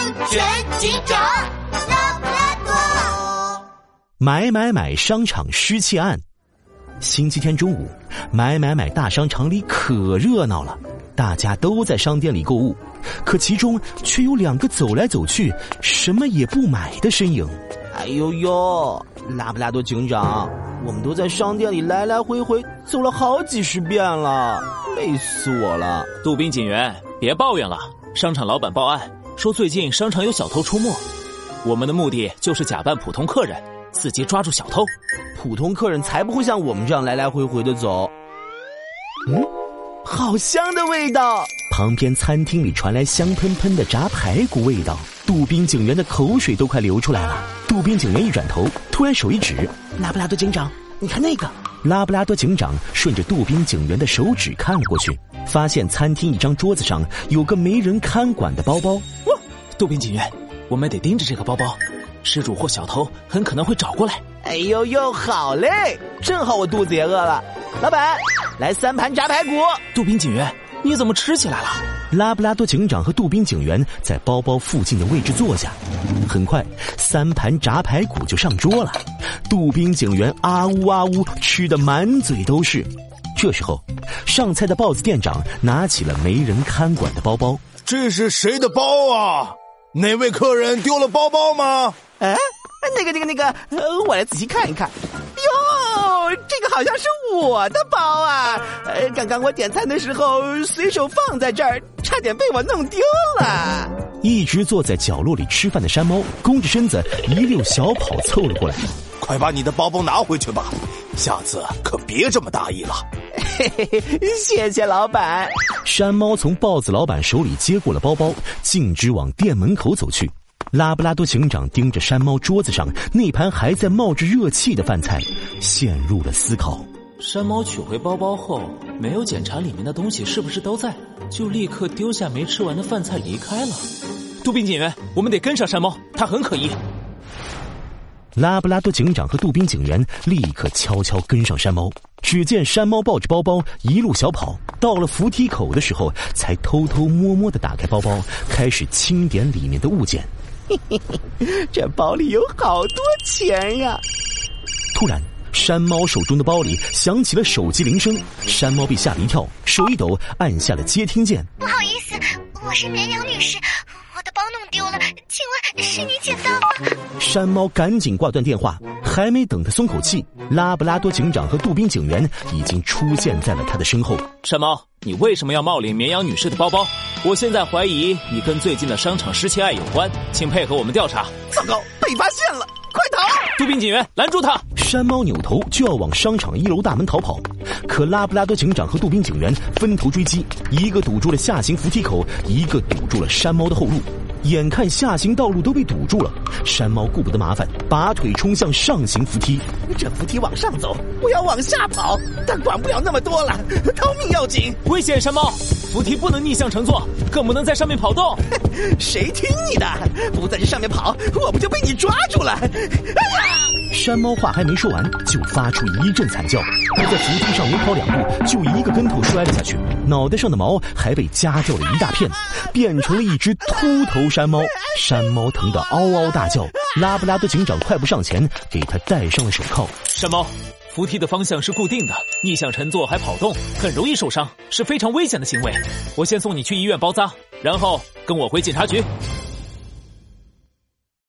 安全警长拉布拉多。买买买商场失窃案。星期天中午，买买买大商场里可热闹了，大家都在商店里购物，可其中却有两个走来走去、什么也不买的身影。哎呦呦，拉布拉多警长，我们都在商店里来来回回走了好几十遍了，累死我了。杜宾警员，别抱怨了，商场老板报案说最近商场有小偷出没，我们的目的就是假扮普通客人，伺机抓住小偷。普通客人才不会像我们这样来来回回的走。嗯，好香的味道！旁边餐厅里传来香喷喷的炸排骨味道，杜宾警员的口水都快流出来了。杜宾警员一转头，突然手一指：“拉布拉多警长，你看那个！”拉布拉多警长顺着杜宾警员的手指看了过去，发现餐厅一张桌子上有个没人看管的包包。哇！杜宾警员，我们得盯着这个包包，失主或小偷很可能会找过来。哎呦呦，好嘞！正好我肚子也饿了，老板，来三盘炸排骨。杜宾警员，你怎么吃起来了？拉布拉多警长和杜宾警员在包包附近的位置坐下，很快三盘炸排骨就上桌了。杜宾警员啊呜啊呜吃的满嘴都是。这时候，上菜的豹子店长拿起了没人看管的包包。这是谁的包啊？哪位客人丢了包包吗？哎。那个、那个、那个，呃，我来仔细看一看。哟，这个好像是我的包啊！呃，刚刚我点餐的时候随手放在这儿，差点被我弄丢了。一直坐在角落里吃饭的山猫弓着身子一溜小跑凑了过来，快把你的包包拿回去吧，下次可别这么大意了。嘿嘿嘿，谢谢老板。山猫从豹子老板手里接过了包包，径直往店门口走去。拉布拉多警长盯着山猫桌子上那盘还在冒着热气的饭菜，陷入了思考。山猫取回包包后，没有检查里面的东西是不是都在，就立刻丢下没吃完的饭菜离开了。杜宾警员，我们得跟上山猫，他很可疑。拉布拉多警长和杜宾警员立刻悄悄跟上山猫。只见山猫抱着包包一路小跑，到了扶梯口的时候，才偷偷摸摸的打开包包，开始清点里面的物件。这包里有好多钱呀！突然，山猫手中的包里响起了手机铃声，山猫被吓了一跳，手一抖，按下了接听键。不好意思，我是绵羊女士，我的包弄丢了，请问是你捡到吗？山猫赶紧挂断电话，还没等他松口气，拉布拉多警长和杜宾警员已经出现在了他的身后。山猫，你为什么要冒领绵羊女士的包包？我现在怀疑你跟最近的商场失窃案有关，请配合我们调查。糟糕，被发现了，快逃！杜宾警员，拦住他！山猫扭头就要往商场一楼大门逃跑，可拉布拉多警长和杜宾警员分头追击，一个堵住了下行扶梯口，一个堵住了山猫的后路。眼看下行道路都被堵住了，山猫顾不得麻烦，拔腿冲向上行扶梯。这扶梯往上走，我要往下跑，但管不了那么多了，逃命要紧！危险，山猫！扶梯不能逆向乘坐，更不能在上面跑动。谁听你的？不在这上面跑，我不就被你抓住了？哎呀！山猫话还没说完，就发出一阵惨叫，他在扶梯上没跑两步，就一个跟头摔了下去，脑袋上的毛还被夹掉了一大片，变成了一只秃头山猫。山猫疼得嗷嗷大叫，拉布拉多警长快步上前给他戴上了手铐。山猫，扶梯的方向是固定的，逆向乘坐还跑动，很容易受伤，是非常危险的行为。我先送你去医院包扎，然后跟我回警察局。